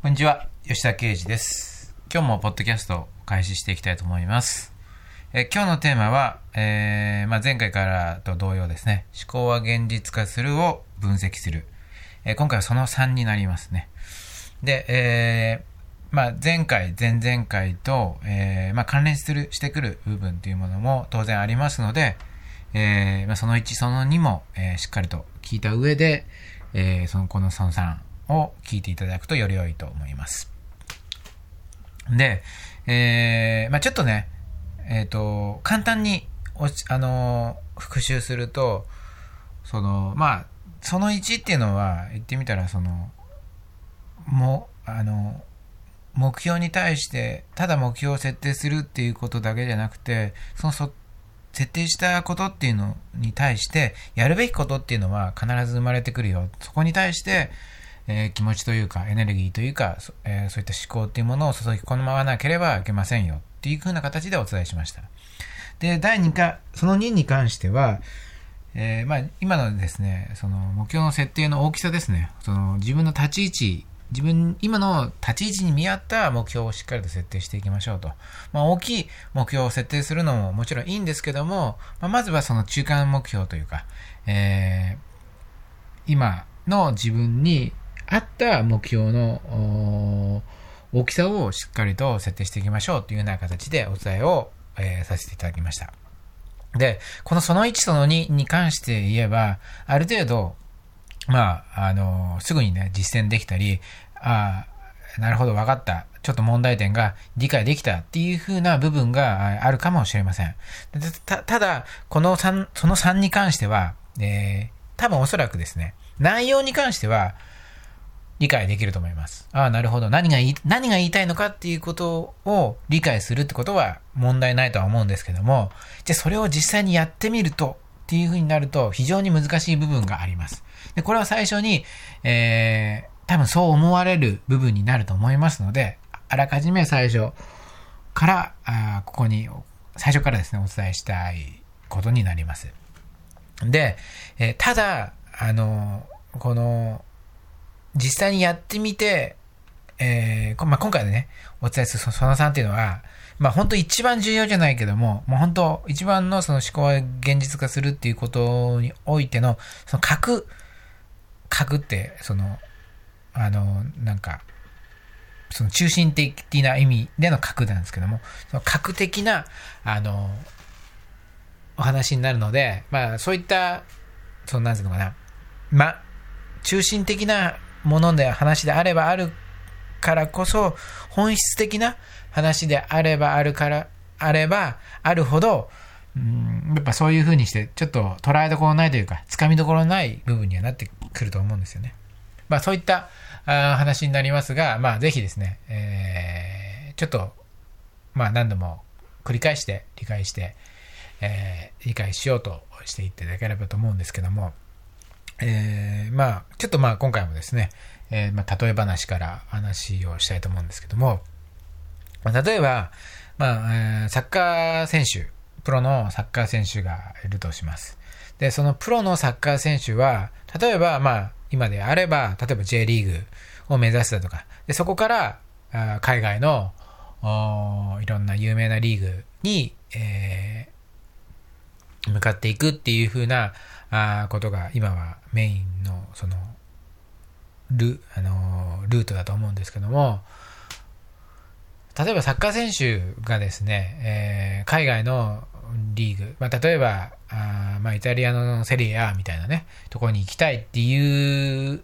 こんにちは、吉田啓二です。今日もポッドキャストを開始していきたいと思います。え今日のテーマは、えーまあ、前回からと同様ですね、思考は現実化するを分析する。え今回はその3になりますね。で、えーまあ、前回、前々回と、えまあ、関連する、してくる部分というものも当然ありますので、えまあ、その1、その2も、えしっかりと聞いた上で、えその、このその3を聞いていただくとより良いと思います。で、えーまあ、ちょっとね、えっ、と、簡単におし、あの復習すると、その、まあ、その1っていうのは、言ってみたら、その、も、あの、目標に対して、ただ目標を設定するっていうことだけじゃなくて、そのそ、設定したことっていうのに対して、やるべきことっていうのは必ず生まれてくるよ。そこに対して、え気持ちというか、エネルギーというか、そ,、えそういった思考っていうものを注ぎ込まなければいけませんよ。っていう風な形でお伝えしました。で、第2回、その2に関しては、えーまあ、今のですね、その目標の設定の大きさですね、その自分の立ち位置、自分、今の立ち位置に見合った目標をしっかりと設定していきましょうと。まあ、大きい目標を設定するのももちろんいいんですけども、まあ、まずはその中間目標というか、えー今の自分に合った目標の大きさをしっかりと設定していきましょうというような形でお伝えを、えーさせていただきました。で、このその1その2に関して言えば、ある程度、まあ、あのすぐにね、実践できたり、ああ、なるほど、分かった。ちょっと問題点が理解できたっていう風な部分があるかもしれません。たただ、この3、その3に関しては、えー多分おそらくですね、内容に関しては理解できると思います。ああ、なるほど。何が言い、何が言いたいのかっていうことを理解するってことは問題ないとは思うんですけども、じゃあそれを実際にやってみるとっていう風になると非常に難しい部分があります。で、これは最初に、えー、多分そう思われる部分になると思いますので、あらかじめ最初から、あここに、最初からですね、お伝えしたいことになります。で、えーただ、あの、この、実際にやってみて、えーまあ、今回でね、お伝えするそその3っていうのは、まあ、本当一番重要じゃないけども、もう本当一番のその思考を現実化するっていうことにおいての、その核、核って、その、あの、なんか、その中心的な意味での核なんですけども、その核的な、あの、お話になるので、まあ、そういった、その、なんていうのかな、ま、中心的なもので話であればあるからこそ、本質的な話であればあるから、あればあるほど、うん、やっぱそういう風にして、ちょっと捉えどころないというか、つかみどころない部分にはなってくると思うんですよね。まあそういったあ話になりますが、まあぜひですね、えーちょっと、まあ何度も繰り返して理解して、えー理解しようとしていっていただければと思うんですけども、えーまあ、ちょっとまあ今回もですね、えーまあ、例え話から話をしたいと思うんですけども、まあ例えば、まあ、えーサッカー選手、プロのサッカー選手がいるとします。で、そのプロのサッカー選手は、例えば、まあ、今であれば、例えば J リーグを目指すだとか、でそこから、あ海外の、おいろんな有名なリーグに、えー向かっていくっていう風なあことが今はメインのそのル,、あのールートだと思うんですけども例えばサッカー選手がですね、えー海外のリーグ、まあ、例えばあまあ、イタリアのセリエ A みたいなねところに行きたいっていう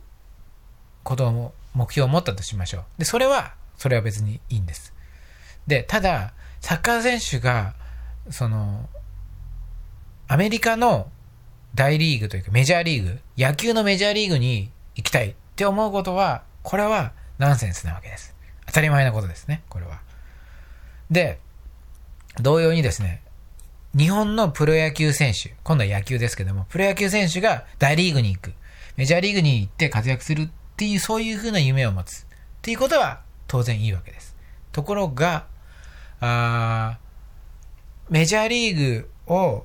ことを目標を持ったとしましょう。でそれはそれは別にいいんです。でただサッカー選手がそのアメリカの大リーグというかメジャーリーグ、野球のメジャーリーグに行きたいって思うことは、これはナンセンスなわけです。当たり前なことですね、これは。で、同様にですね、日本のプロ野球選手、今度は野球ですけども、プロ野球選手が大リーグに行く、メジャーリーグに行って活躍するっていう、そういう風な夢を持つっていうことは当然いいわけです。ところが、あーメジャーリーグを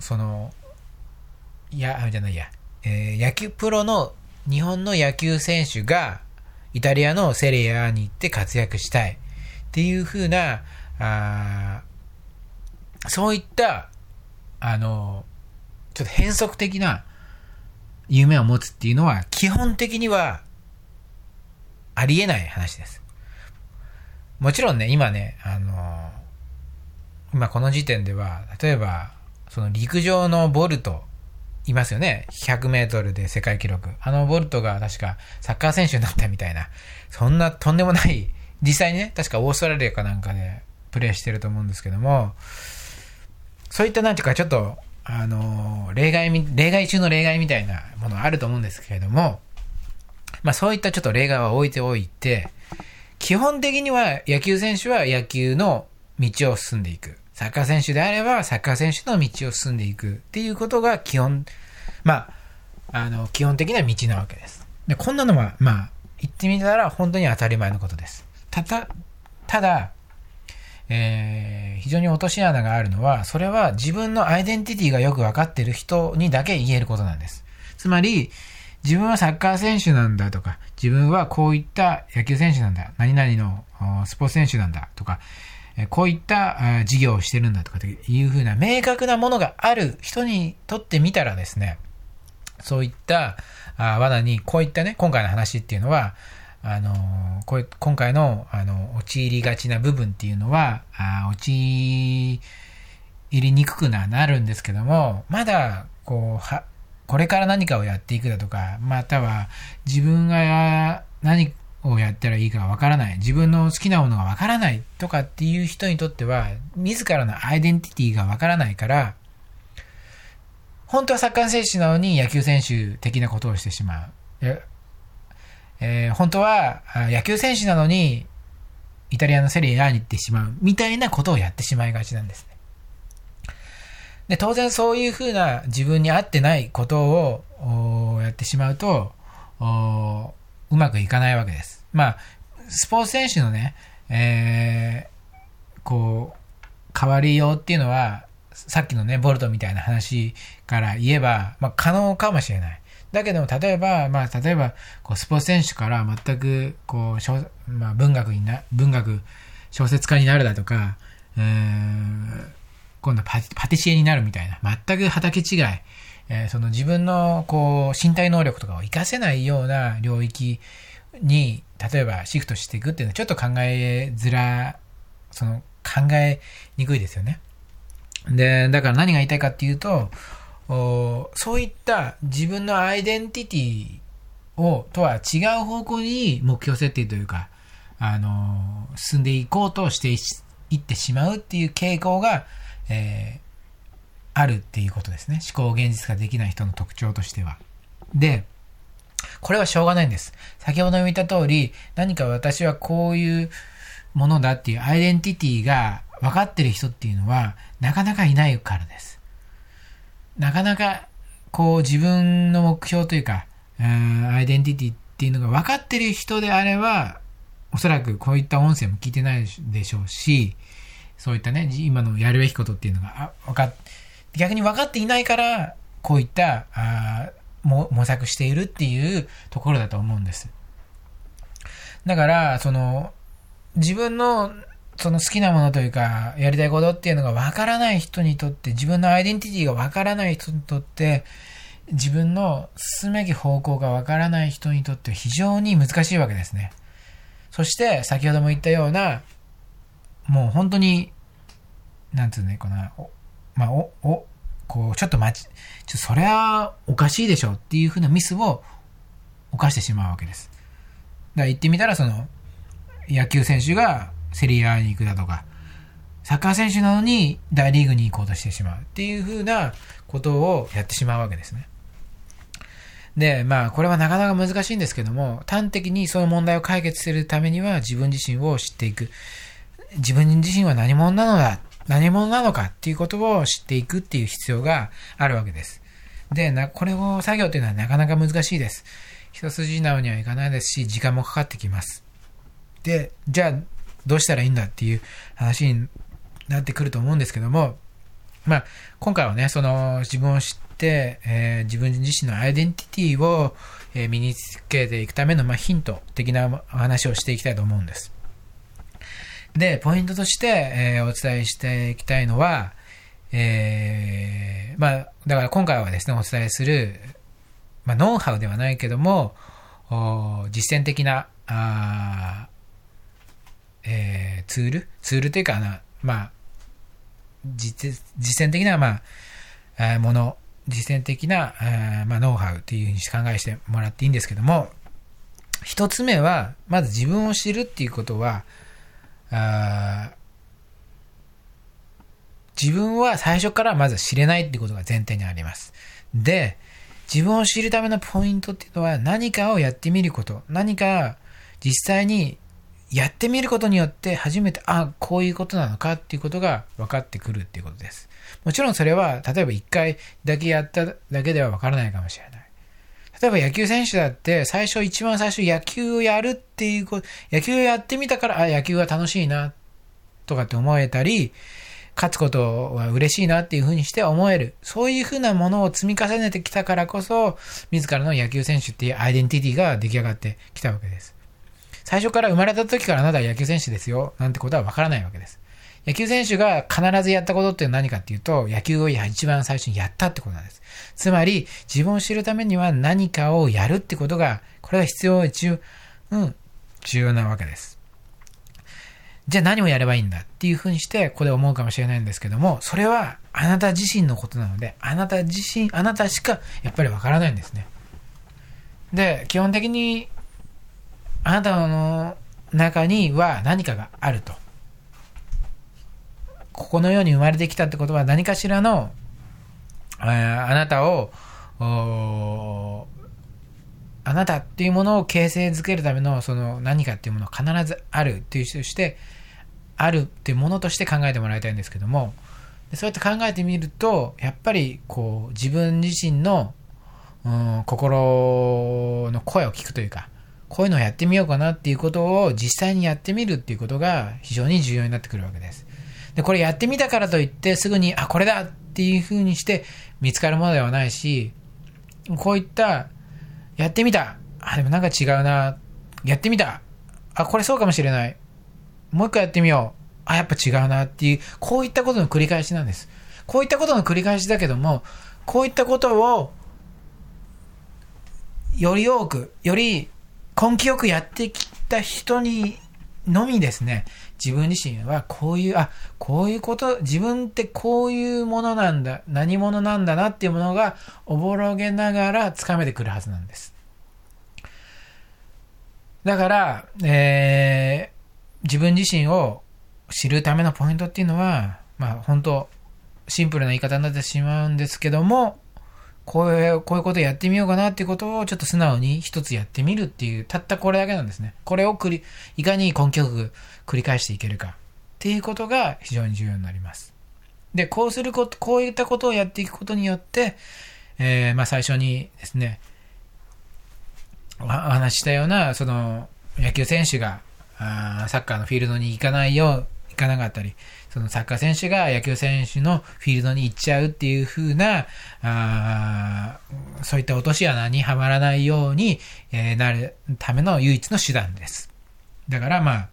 その、いや、あじゃないや、えー野球プロの日本の野球選手がイタリアのセリアに行って活躍したいっていう風な、あそういった、あの、ちょっと変則的な夢を持つっていうのは、基本的にはありえない話です。もちろんね、今ね、あの、今この時点では、例えば、その陸上のボルト、いますよね。100メートルで世界記録。あのボルトが確かサッカー選手になったみたいな。そんなとんでもない、実際にね、確かオーストラリアかなんかでプレーしてると思うんですけども、そういったなんていうかちょっと、あの、例外、例外中の例外みたいなものあると思うんですけれども、まあそういったちょっと例外は置いておいて、基本的には野球選手は野球の道を進んでいく。サッカー選手であれば、サッカー選手の道を進んでいくっていうことが基本、まあ、あの、基本的な道なわけです。で、こんなのは、まあ、言ってみたら本当に当たり前のことです。ただ、ただ、えー、非常に落とし穴があるのは、それは自分のアイデンティティがよくわかっている人にだけ言えることなんです。つまり、自分はサッカー選手なんだとか、自分はこういった野球選手なんだ、何々のスポーツ選手なんだとか、こういった事業をしてるんだとかというふうな明確なものがある人にとってみたらですね、そういった罠に、こういったね、今回の話っていうのは、あのこう今回のあの陥りがちな部分っていうのは、あ陥りにくくなるんですけども、まだこうはこれから何かをやっていくだとか、または自分が何をやったらいいかわからない、自分の好きなものがわからないとかっていう人にとっては、自らのアイデンティティがわからないから、本当はサッカー選手なのに野球選手的なことをしてしまう。えー、本当は野球選手なのにイタリアのセリエ A に行ってしまうみたいなことをやってしまいがちなんですね。で、当然そういうふうな自分に合ってないことをやってしまうと、うまくいかないわけです。まあ、スポーツ選手のね、えー、こう、変わりようっていうのは、さっきのね、ボルトみたいな話から言えば、まあ、可能かもしれない。だけども、例えば、まあ、例えば、こう、スポーツ選手から全く、こう、まあ、文学にな、文学、小説家になるだとか、えーん、今度パパティシエになるみたいな、全く畑違い、えー、その自分のこう身体能力とかを活かせないような領域に、例えばシフトしていくっていうのはちょっと考えづら、その考えにくいですよね。で、だから何が言いたいかっていうと、そういった自分のアイデンティティをとは違う方向に目標設定というか、あの、進んでいこうとしていってしまうっていう傾向が、え、あるっていうことですね。思考を現実化できない人の特徴としては。で、これはしょうがないんです。先ほど言った通り、何か私はこういうものだっていうアイデンティティが分かってる人っていうのは、なかなかいないからです。なかなか、こう自分の目標というか、アイデンティティっていうのが分かってる人であれば、おそらくこういった音声も聞いてないでしょうし、そういったね、今のやるべきことっていうのが、分かって、逆に分かっていないから、こういった、あも模索しているっていうところだと思うんです。だから、その、自分の、その好きなものというか、やりたいことっていうのが分からない人にとって、自分のアイデンティティが分からない人にとって、自分の進むべき方向が分からない人にとって非常に難しいわけですね。そして、先ほども言ったような、もう本当に、なんつうね、この、まあ、お、お、こう、ちょっと待ち、ちょそれはおかしいでしょっていうふうなミスを犯してしまうわけです。だから言ってみたら、その、野球選手がセリアに行くだとか、サッカー選手なのに大リーグに行こうとしてしまうっていうふうなことをやってしまうわけですね。で、まあ、これはなかなか難しいんですけども、端的にその問題を解決するためには自分自身を知っていく。自分自身は何者なのだ、何者なのかっていうことを知っていくっていう必要があるわけです。で、な、これを作業っていうのはなかなか難しいです。一筋縄にはいかないですし、時間もかかってきます。で、じゃあ、どうしたらいいんだっていう話になってくると思うんですけども、まあ、今回はね、その自分を知って、えー、自分自身のアイデンティティを、えー、身につけていくための、まあ、ヒント的なお話をしていきたいと思うんです。で、ポイントとして、えー、お伝えしていきたいのは、えー、まあ、だから今回はですね、お伝えする、まあ、ノウハウではないけども、実践的な、あえー、ツール？ツールというかな、まあ、実実践的な、まあ、えもの、実践的な、えまあ、ノウハウというふうに考えしてもらっていいんですけども、一つ目は、まず自分を知るっていうことは、あ自分は最初からまず知れないってことが前提にあります。で、自分を知るためのポイントっていうのは何かをやってみること。何か実際にやってみることによって初めて、あ、こういうことなのかっていうことが分かってくるっていうことです。もちろんそれは、例えば一回だけやっただけでは分からないかもしれない。例えば野球選手だって最初一番最初野球をやるっていうこと、野球をやってみたから、あ、野球は楽しいなとかって思えたり、勝つことは嬉しいなっていうふうにして思える。そういうふうなものを積み重ねてきたからこそ、自らの野球選手っていうアイデンティティが出来上がってきたわけです。最初から生まれた時からあなたは野球選手ですよ、なんてことはわからないわけです。野球選手が必ずやったことって何かっていうと、野球を一番最初にやったってことなんです。つまり、自分を知るためには何かをやるってことが、これが必要、重、うん、重要なわけです。じゃあ何をやればいいんだっていうふうにして、ここで思うかもしれないんですけども、それはあなた自身のことなので、あなた自身、あなたしかやっぱりわからないんですね。で、基本的に、あなたの中には何かがあると。ここのように生まれてきたってことは何かしらの、あなたを、あなたっていうものを形成づけるためのその何かっていうものは必ずあるっていう人として、あるっていうものとして考えてもらいたいんですけども、そうやって考えてみると、やっぱりこう自分自身の、うん、心の声を聞くというか、こういうのをやってみようかなっていうことを実際にやってみるっていうことが非常に重要になってくるわけです。で、これやってみたからといってすぐに、あ、これだっていう風にして見つかるものではないし、こういった、やってみた。あ、でもなんか違うな。やってみた。あ、これそうかもしれない。もう一回やってみよう。あ、やっぱ違うなっていう、こういったことの繰り返しなんです。こういったことの繰り返しだけども、こういったことを、より多く、より根気よくやってきた人にのみですね、自分自身はこういう、あ、こういうこと、自分ってこういうものなんだ、何者なんだなっていうものがおぼろげながらつかめてくるはずなんです。だから、えー、自分自身を知るためのポイントっていうのは、まあ本当、シンプルな言い方になってしまうんですけども、こういう、こういうことやってみようかなっていうことをちょっと素直に一つやってみるっていう、たったこれだけなんですね。これを繰り、いかに根気よく繰り返していけるかっていうことが非常に重要になります。で、こうすること、こういったことをやっていくことによって、えー、まあ最初にですね、お話ししたような、その、野球選手が、あサッカーのフィールドに行かないよう、行かなかったり、そのサッカー選手が野球選手のフィールドに行っちゃうっていう風な、あそういった落とし穴にはまらないように、えー、なるための唯一の手段です。だからまあ、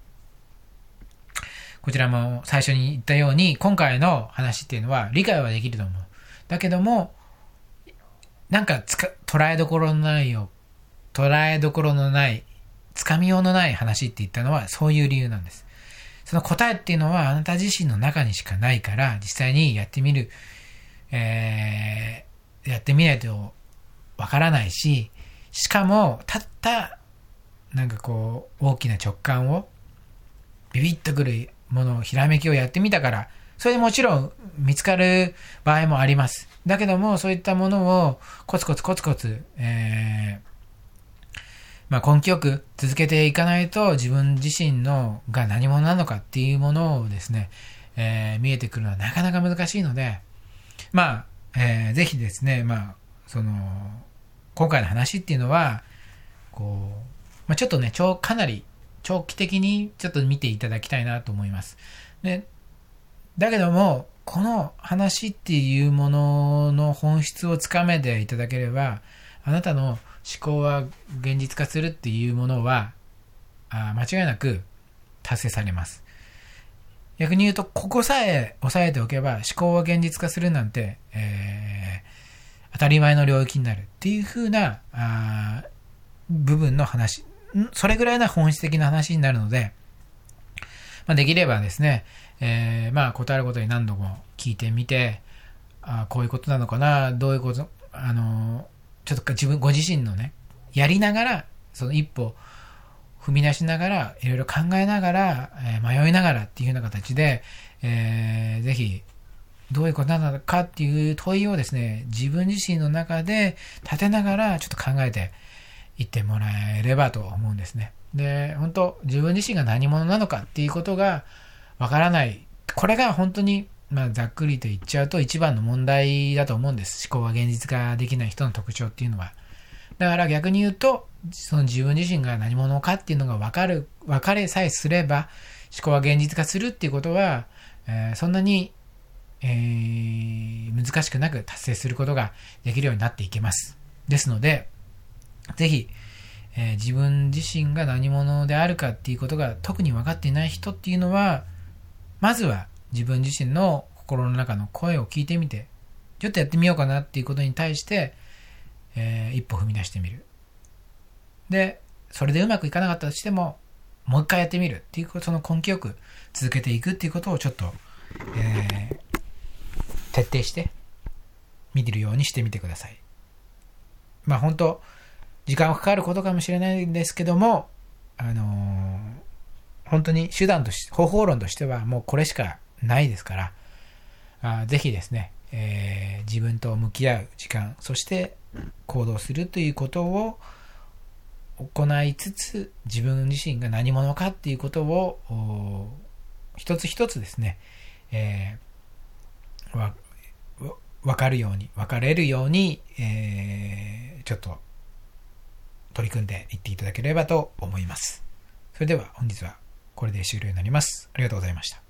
こちらも最初に言ったように、今回の話っていうのは理解はできると思う。だけども、なんかつか捉えどころのないよ、捉えどころのない、つかみようのない話って言ったのはそういう理由なんです。その答えっていうのはあなた自身の中にしかないから、実際にやってみる、えー、やってみないとわからないし、しかも、たった、なんかこう、大きな直感を、ビビッとくるものを、ひらめきをやってみたから、それでもちろん見つかる場合もあります。だけども、そういったものをコツコツコツコツ、えー、まあ、根気よく続けていかないと自分自身のが何者なのかっていうものをですね、えー、見えてくるのはなかなか難しいので、まあ、えー、ぜひですね、まあ、その、今回の話っていうのは、こう、まあ、ちょっとね、超、かなり長期的にちょっと見ていただきたいなと思います。で、だけども、この話っていうものの本質をつかめていただければ、あなたの思考は現実化するっていうものは、あ間違いなく達成されます。逆に言うと、ここさえ押さえておけば、思考は現実化するなんて、えー、当たり前の領域になるっていう風なあ部分の話、それぐらいな本質的な話になるので、まあ、できればですね、えー、まあ、答えることに何度も聞いてみて、あこういうことなのかな、どういうこと、あの、ちょっと自分、ご自身のね、やりながら、その一歩、踏み出しながら、いろいろ考えながら、えー、迷いながらっていうような形で、えー、ぜひ、どういうことなのかっていう問いをですね、自分自身の中で立てながら、ちょっと考えていってもらえればと思うんですね。で、本当自分自身が何者なのかっていうことがわからない。これが本当に、まあ、ざっくりと言っちゃうと一番の問題だと思うんです。思考が現実化できない人の特徴っていうのは。だから逆に言うと、その自分自身が何者かっていうのが分かる、分かれさえすれば、思考は現実化するっていうことは、えー、そんなに、えー、難しくなく達成することができるようになっていけます。ですので、ぜひ、えー、自分自身が何者であるかっていうことが特に分かっていない人っていうのは、まずは自分自身の心の中の声を聞いてみて、ちょっとやってみようかなっていうことに対して、えー、一歩踏み出してみる。で、それでうまくいかなかったとしても、もう一回やってみるっていう、その根気よく続けていくっていうことをちょっと、えー、徹底して見てるようにしてみてください。まあ本当、時間はかかることかもしれないんですけども、あのー、本当に手段として、方法論としてはもうこれしかないですから、あぜひですね、えー、自分と向き合う時間、そして行動するということを行いつつ、自分自身が何者かっていうことを、一つ一つですね、えー、わ、わかるように、分かれるように、えー、ちょっと取り組んでいっていただければと思います。それでは本日はこれで終了になります。ありがとうございました。